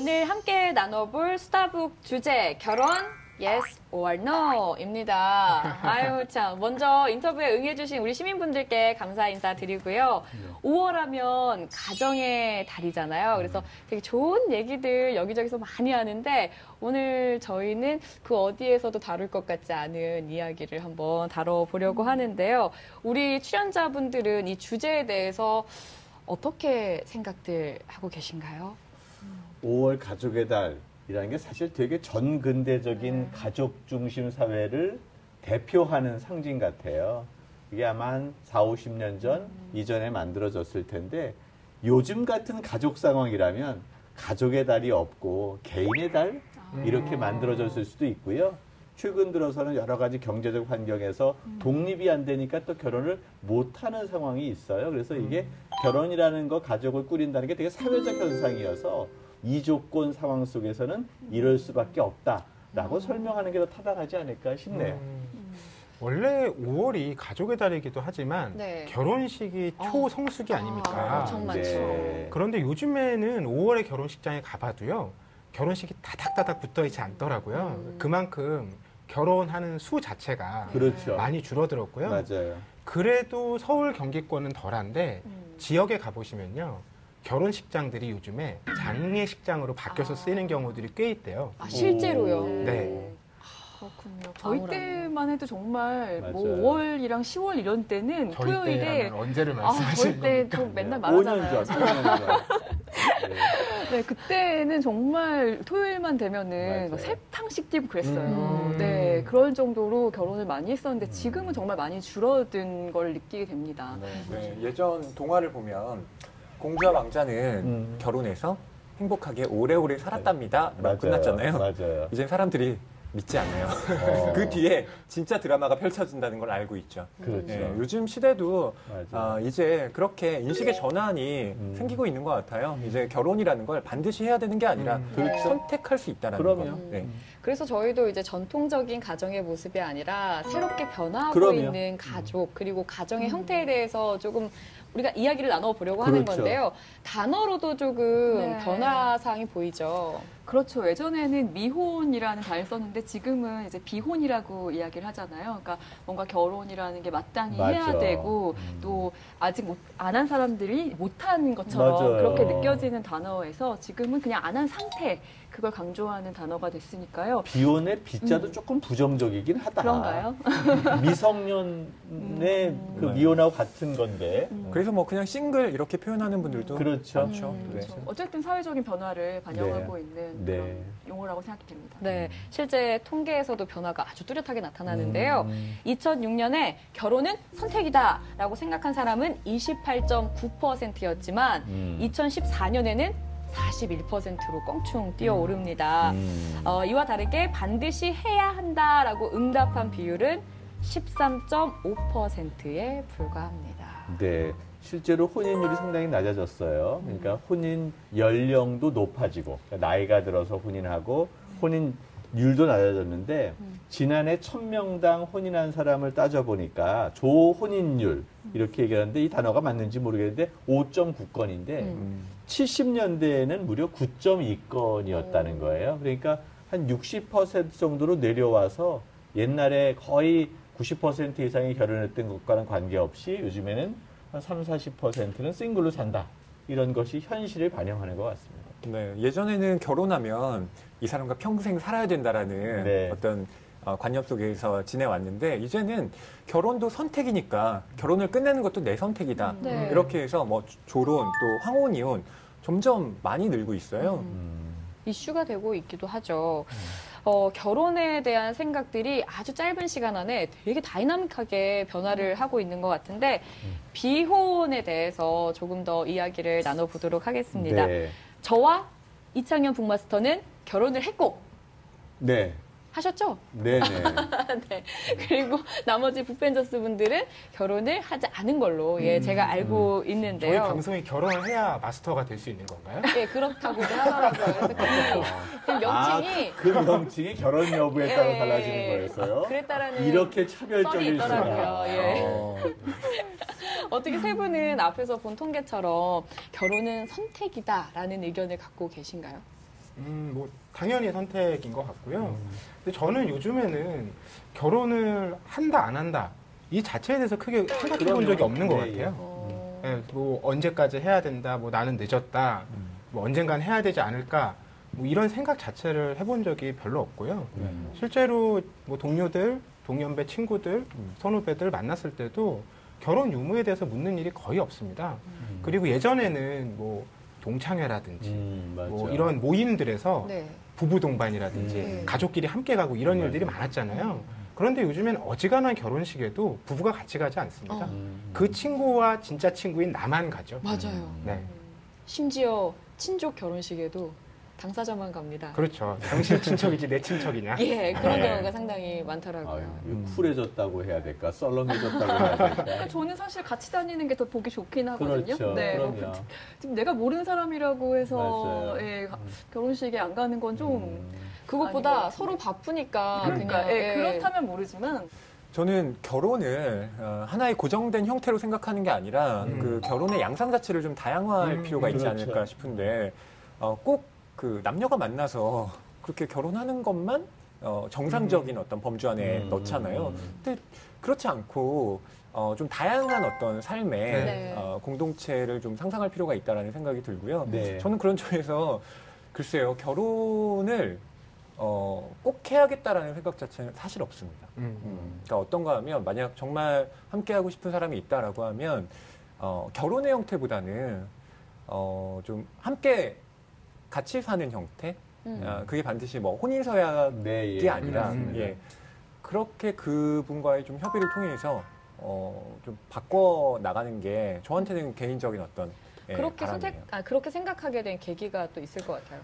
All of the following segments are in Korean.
오늘 함께 나눠볼 스타북 주제 결혼 Yes or No입니다. 아유 참 먼저 인터뷰에 응해주신 우리 시민분들께 감사 인사 드리고요. 5월하면 가정의 달이잖아요. 그래서 되게 좋은 얘기들 여기저기서 많이 하는데 오늘 저희는 그 어디에서도 다룰 것 같지 않은 이야기를 한번 다뤄보려고 하는데요. 우리 출연자분들은 이 주제에 대해서 어떻게 생각들 하고 계신가요? 5월 가족의 달이라는 게 사실 되게 전근대적인 가족 중심 사회를 대표하는 상징 같아요. 이게 아마 한 4, 50년 전 이전에 만들어졌을 텐데 요즘 같은 가족 상황이라면 가족의 달이 없고 개인의 달 이렇게 만들어졌을 수도 있고요. 최근 들어서는 여러 가지 경제적 환경에서 독립이 안 되니까 또 결혼을 못 하는 상황이 있어요. 그래서 이게 결혼이라는 거 가족을 꾸린다는 게 되게 사회적 현상이어서 이 조건 상황 속에서는 이럴 수밖에 없다라고 설명하는 게 더 타당하지 않을까 싶네요. 음, 원래 5월이 가족의 달이기도 하지만 네. 결혼식이 초성수기 아 닙니까? 엄청 많죠. 네. 그런데 요즘에는 5월에 결혼식장에 가봐도요. 결혼식이 다닥다닥 붙어 있지 않더라고요. 음. 그만큼 결혼하는 수 자체가 그렇죠. 많이 줄어들었고요. 맞아요. 그래도 서울 경기권은 덜한데 음. 지역에 가보시면요. 결혼식장들이 요즘에 장례식장으로 바뀌어서 아. 쓰이는 경우들이 꽤 있대요. 아, 실제로요? 네. 그렇군요. 저희. 때만 해도 정말 뭐 맞아요. 5월이랑 10월 이런 때는 저희 토요일에 때라면 언제를 아, 말씀하시는 저희 때 겁니까? 좀 맨날 5년 말하잖아요. 전, 5년 전. 네. 네, 그때는 정말 토요일만 되면은 맞아요. 막 세탕씩 뛰고 그랬어요. 음. 네, 그럴 정도로 결혼을 많이 했었는데 지금은 정말 많이 줄어든 걸 느끼게 됩니다. 네, 예전 동화를 보면 공주와 왕자는 음. 결혼해서 행복하게 오래오래 살았답니다. 라고 맞아요. 끝났잖아요. 맞아요. 이젠 사람들이 믿지 않네요. 어. 그 뒤에 진짜 드라마가 펼쳐진다는 걸 알고 있죠. 그렇죠. 네, 요즘 시대도. 아, 이제 그렇게 인식의 전환이 음. 생기고 있는 것 같아요. 이제 결혼이라는 걸 반드시 해야 되는 게 아니라 음. 그렇죠. 선택할 수 있다는 그럼요. 거. 네. 그래서 저희도 이제 전통적인 가정의 모습이 아니라 새롭게 변화하고 그럼요. 있는 가족 그리고 가정의 형태에 대해서 조금 우리가 이야기를 나눠보려고 하는 그렇죠. 건데요. 단어로도 조금 네. 변화사항이 보이죠. 그렇죠. 예전에는 미혼이라는 단어를 썼는데 지금은 이제 비혼이라고 이야기를 하잖아요. 그러니까 뭔가 결혼이라는 게 마땅히 맞아. 해야 되고 음. 또 아직 안 한 사람들이 못한 것처럼 맞아요. 그렇게 느껴지는 단어에서 지금은 그냥 안 한 상태 그걸 강조하는 단어가 됐으니까요. 비혼의 비자도 조금 부정적이긴 하다. 그런가요? 미성년의 그 네. 미혼하고 같은 건데. 그래서 뭐 그냥 싱글 이렇게 표현하는 분들도 그렇죠. 많죠. 음, 네. 그렇죠. 어쨌든 사회적인 변화를 반영하고 네. 있는 네. 그런 용어라고 생각이 됩니다. 네, 실제 통계에서도 변화가 아주 뚜렷하게 나타나는데요. 음. 2006년에 결혼은 선택이다라고 생각한 사람은 28.9%였지만 음. 2014년에는 41%로 껑충 뛰어오릅니다. 음. 어, 이와 다르게 반드시 해야 한다라고 응답한 비율은 13.5%에 불과합니다. 네. 실제로 혼인율이 상당히 낮아졌어요. 그러니까 혼인 연령도 높아지고 그러니까 나이가 들어서 혼인하고 혼인 율도 낮아졌는데 지난해 1000명당 혼인한 사람을 따져보니까 조혼인율 이렇게 얘기하는데 이 단어가 맞는지 모르겠는데 5.9건인데 음. 70년대에는 무려 9.2건이었다는 거예요. 그러니까 한 60% 정도로 내려와서 옛날에 거의 90% 이상이 결혼했던 것과는 관계없이 요즘에는 한 3, 40%는 싱글로 산다. 이런 것이 현실을 반영하는 것 같습니다. 네, 예전에는 결혼하면 이 사람과 평생 살아야 된다라는 네. 어떤 어, 관념 속에서 지내왔는데 이제는 결혼도 선택이니까 결혼을 끝내는 것도 내 선택이다. 네. 이렇게 해서 뭐 조론 또 황혼 이혼 점점 많이 늘고 있어요. 음. 이슈가 되고 있기도 하죠. 어, 결혼에 대한 생각들이 아주 짧은 시간 안에 되게 다이나믹하게 변화를 하고 있는 것 같은데 비혼에 대해서 조금 더 이야기를 나눠보도록 하겠습니다. 네. 저와 이창현 북마스터는 결혼을 했고 네. 하셨죠? 네네. 네. 그리고 나머지 북벤저스 분들은 결혼을 하지 않은 걸로 예, 제가 알고 저희 있는데요. 방송이 결혼을 해야 마스터가 될 수 있는 건가요? 예, 그렇다고도 하더라고요. 그래서 그 명칭이 아, 그 명칭이 결혼 여부에 따라 예, 달라지는 예. 거였어요. 그랬다라는 이렇게 썰이 차별적일 수가. 있더라고요. 예. 어. 어떻게 세 분은 앞에서 본 통계처럼 결혼은 선택이다라는 의견을 갖고 계신가요? 음, 뭐 당연히 선택인 것 같고요. 음. 근데 저는 요즘에는 결혼을 한다 안 한다 이 자체에 대해서 크게 생각해 본 적이 그럼요. 없는 것 예, 예. 같아요. 어, 예, 뭐 언제까지 해야 된다, 뭐 나는 늦었다, 뭐 언젠간 해야 되지 않을까, 뭐 이런 생각 자체를 해본 적이 별로 없고요. 음. 실제로 뭐 동료들, 동년배 친구들, 음. 선후배들 만났을 때도 결혼 유무에 대해서 묻는 일이 거의 없습니다. 음. 그리고 예전에는 뭐 동창회라든지 음, 맞아. 뭐 이런 모임들에서 네. 부부 동반이라든지 음. 가족끼리 함께 가고 이런 맞아요. 일들이 많았잖아요. 그런데 요즘엔 어지간한 결혼식에도 부부가 같이 가지 않습니다. 어. 음. 그 친구와 진짜 친구인 나만 가죠. 맞아요. 네. 심지어 친족 결혼식에도 당사자만 갑니다. 그렇죠. 당신 친척이지 내 친척이냐. 예, 그런 네. 경우가 상당히 많더라고요. 아유, 음. 쿨해졌다고 해야 될까? 썰렁해졌다고 해야 될까? 그러니까 저는 사실 같이 다니는 게 더 보기 좋긴 하거든요. 그렇죠. 네, 뭐 그럼요. 그- 지금 내가 모르는 사람이라고 해서. 예, 가- 결혼식에 안 가는 건좀 음. 그것보다 서로 바쁘니까 그러니까 그냥, 예, 예. 그렇다면 모르지만 저는 결혼을 어, 하나의 고정된 형태로 생각하는 게 아니라 음. 그 결혼의 양상 자체를 좀 다양화할 음, 필요가 있지 그렇죠. 않을까 싶은데 어, 꼭 그 남녀가 만나서 그렇게 결혼하는 것만 어, 정상적인 어떤 범주 안에 음. 넣잖아요. 근데 그렇지 않고 어, 좀 다양한 어떤 삶의 네. 어, 공동체를 좀 상상할 필요가 있다라는 생각이 들고요. 네. 저는 그런 점에서 글쎄요 결혼을 어, 꼭 해야겠다라는 생각 자체는 사실 없습니다. 음. 음, 그러니까 어떤가 하면 만약 정말 함께 하고 싶은 사람이 있다라고 하면 어, 결혼의 형태보다는 어, 좀 함께 같이 사는 형태 음. 아, 그게 반드시 뭐 혼인 서약이 네, 예. 아니라 음, 음. 예 그렇게 그분과의 좀 협의를 통해서 어, 좀 바꿔 나가는 게 저한테는 개인적인 어떤 예, 그렇게 바람이에요. 선택, 아, 그렇게 생각하게 된 계기가 또 있을 것 같아요.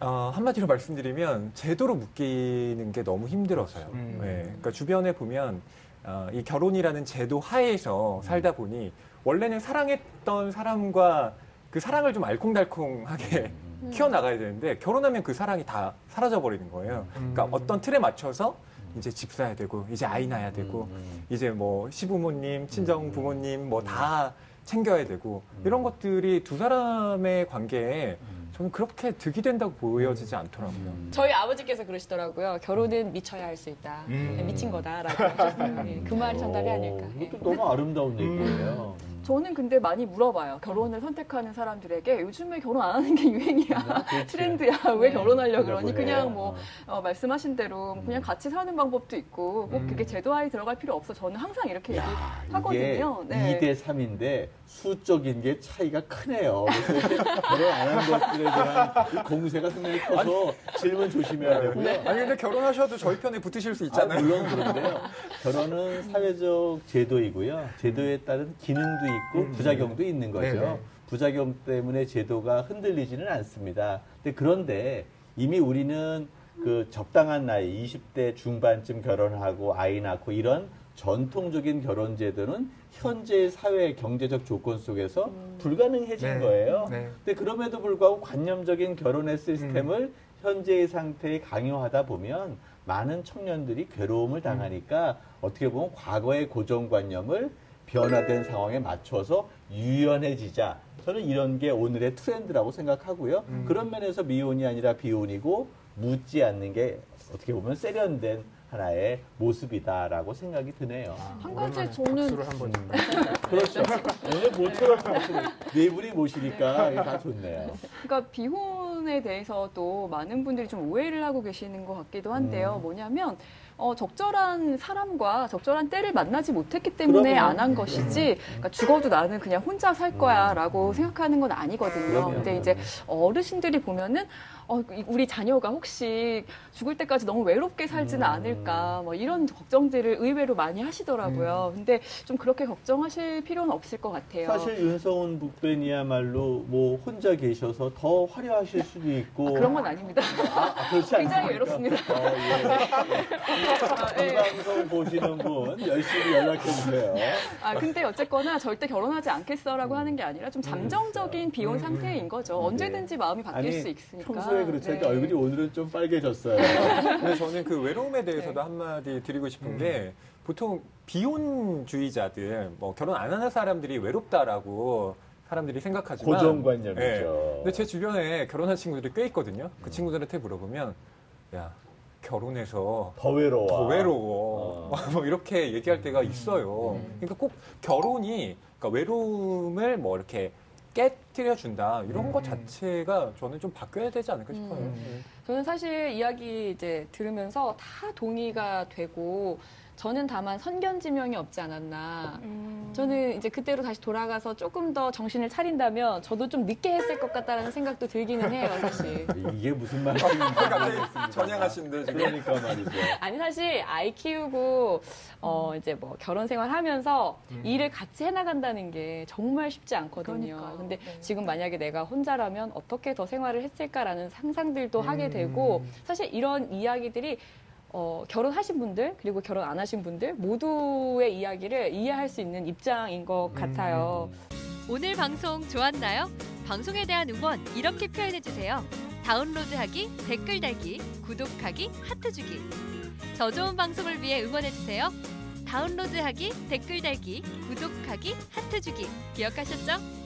어, 한마디로 말씀드리면 제도로 묶이는 게 너무 힘들어서요. 음. 예, 그러니까 주변에 보면 어, 이 결혼이라는 제도 하에서 살다 보니 원래는 사랑했던 사람과 그 사랑을 좀 알콩달콩하게 음. 키워나가야 되는데 결혼하면 그 사랑이 다 사라져 버리는 거예요. 그러니까 음. 어떤 틀에 맞춰서 이제 집 사야 되고 이제 아이 낳아야 되고 음. 이제 뭐 시부모님, 친정 음. 부모님 뭐 다 챙겨야 되고 이런 것들이 두 사람의 관계에 저는 그렇게 득이 된다고 보여지지 않더라고요. 음. 저희 아버지께서 그러시더라고요. 결혼은 미쳐야 할 수 있다. 음. 미친 거다라고 하셨어요. 예, 그 말이 정답이 아닐까. 어, 예. 그것도 너무 아름다운 얘기예요. 저는 근데 많이 물어봐요. 결혼을 선택하는 사람들에게 요즘에 결혼 안 하는 게 유행이야. 그렇지. 트렌드야. 왜 네. 결혼하려고 그러니? 그냥 뭐 어. 어, 말씀하신 대로 그냥 음. 같이 사는 방법도 있고 꼭 음. 그게 제도화에 들어갈 필요 없어. 저는 항상 이렇게 야, 얘기하거든요. 네. 이게 2대 3인데 수적인 게 차이가 크네요. 결혼 안한 것들에 대한 이 공세가 상당히 커서 질문 조심해야 되고요. 아니 근데 결혼하셔도 저희 편에 붙으실 수 아, 물론 그런데요. 결혼은 사회적 제도이고요. 제도에 따른 기능도 있고 음. 부작용도 있는 거죠. 네네. 부작용 때문에 제도가 흔들리지는 않습니다. 근데 그런데 이미 우리는 그 적당한 나이 20대 중반쯤 결혼하고 아이 낳고 이런 전통적인 결혼 제도는 현재의 사회 경제적 조건 속에서 불가능해진 네. 거예요. 네. 근데 그럼에도 불구하고 관념적인 결혼의 시스템을 현재의 상태에 강요하다 보면 많은 청년들이 괴로움을 당하니까 어떻게 보면 과거의 고정관념을 변화된 상황에 맞춰서 유연해지자. 저는 이런 게 오늘의 트렌드라고 생각하고요. 음. 그런 면에서 미혼이 아니라 비혼이고 묻지 않는 게 어떻게 보면 세련된 하나의 모습이다라고 생각이 드네요. 한 가지 저는 한번 좀. 그렇죠. 오늘 모처럼 네 분이 모시니까 다 좋네요. 그러니까 비혼에 대해서도 많은 분들이 좀 오해를 하고 계시는 것 같기도 한데요. 음. 뭐냐면 어, 적절한 사람과 적절한 때를 만나지 못했기 때문에. 안 한 것이지, 그러니까 죽어도 나는 그냥 혼자 살 거야라고 생각하는 건 아니거든요. 그럼요. 근데 이제 어르신들이 보면은 어, 우리 자녀가 혹시 죽을 때까지 너무 외롭게 살지는 음. 않을까, 뭐 이런 걱정들을 의외로 많이 하시더라고요. 근데 좀 그렇게 걱정하실 필요는 없을 것 같아요. 사실 윤성훈 북변이야말로 뭐 혼자 계셔서 더 화려하실 수도 있고 아, 그런 건 아닙니다. 아, 아, 그렇지 굉장히 않습니까? 외롭습니다. 어, 예. 이 방송 보시는 분 열심히 연락해 주세요. 아 근데 어쨌거나 절대 결혼하지 않겠어라고 하는 게 아니라 좀 잠정적인 비혼 음, 상태인 거죠. 음. 언제든지 마음이 바뀔 아니, 수 있으니까. 평소에 그렇지 않게 네. 얼굴이 오늘은 좀 빨개졌어요. 근데 저는 그 외로움에 대해서도 네. 한마디 드리고 싶은 음. 게 보통 비혼주의자들 뭐 결혼 안 하는 사람들이 외롭다라고 사람들이 생각하지만 고정관념이죠. 예. 근데 제 주변에 결혼한 친구들이 꽤 있거든요. 음. 그 친구들한테 물어보면 야 결혼해서 더 외로워. 더 외로워. 어. 뭐 이렇게 얘기할 때가 있어요. 음. 그러니까 꼭 결혼이 그러니까 외로움을 뭐 이렇게 깨뜨려 준다 이런 음. 것 자체가 저는 좀 바뀌어야 되지 않을까 싶어요. 음. 저는 사실 이야기 이제 들으면서 다 동의가 되고 저는 다만 선견지명이 없지 않았나. 음. 저는 이제 그때로 다시 돌아가서 조금 더 정신을 차린다면 저도 좀 늦게 했을 것 같다라는 생각도 들기는 해요, 사실. 이게 무슨 말인지 모르겠습니다. 전향하시는데 지금. 그러니까 말이죠. 아니 사실 아이 키우고 어 이제 뭐 결혼 생활 하면서 일을 같이 해 나간다는 게 정말 쉽지 않거든요. 그러니까요. 근데 네. 지금 만약에 내가 혼자라면 어떻게 더 생활을 했을까라는 상상들도 하게 음. 되고 사실 이런 이야기들이 어, 결혼하신 분들 그리고 결혼 안 하신 분들 모두의 이야기를 이해할 수 있는 입장인 것 같아요. 오늘 방송 좋았나요? 방송에 대한 응원 이렇게 표현해 주세요. 다운로드하기, 댓글 달기, 구독하기, 하트 주기. 더 좋은 방송을 위해 응원해 주세요. 다운로드하기, 댓글 달기, 구독하기, 하트 주기. 기억하셨죠?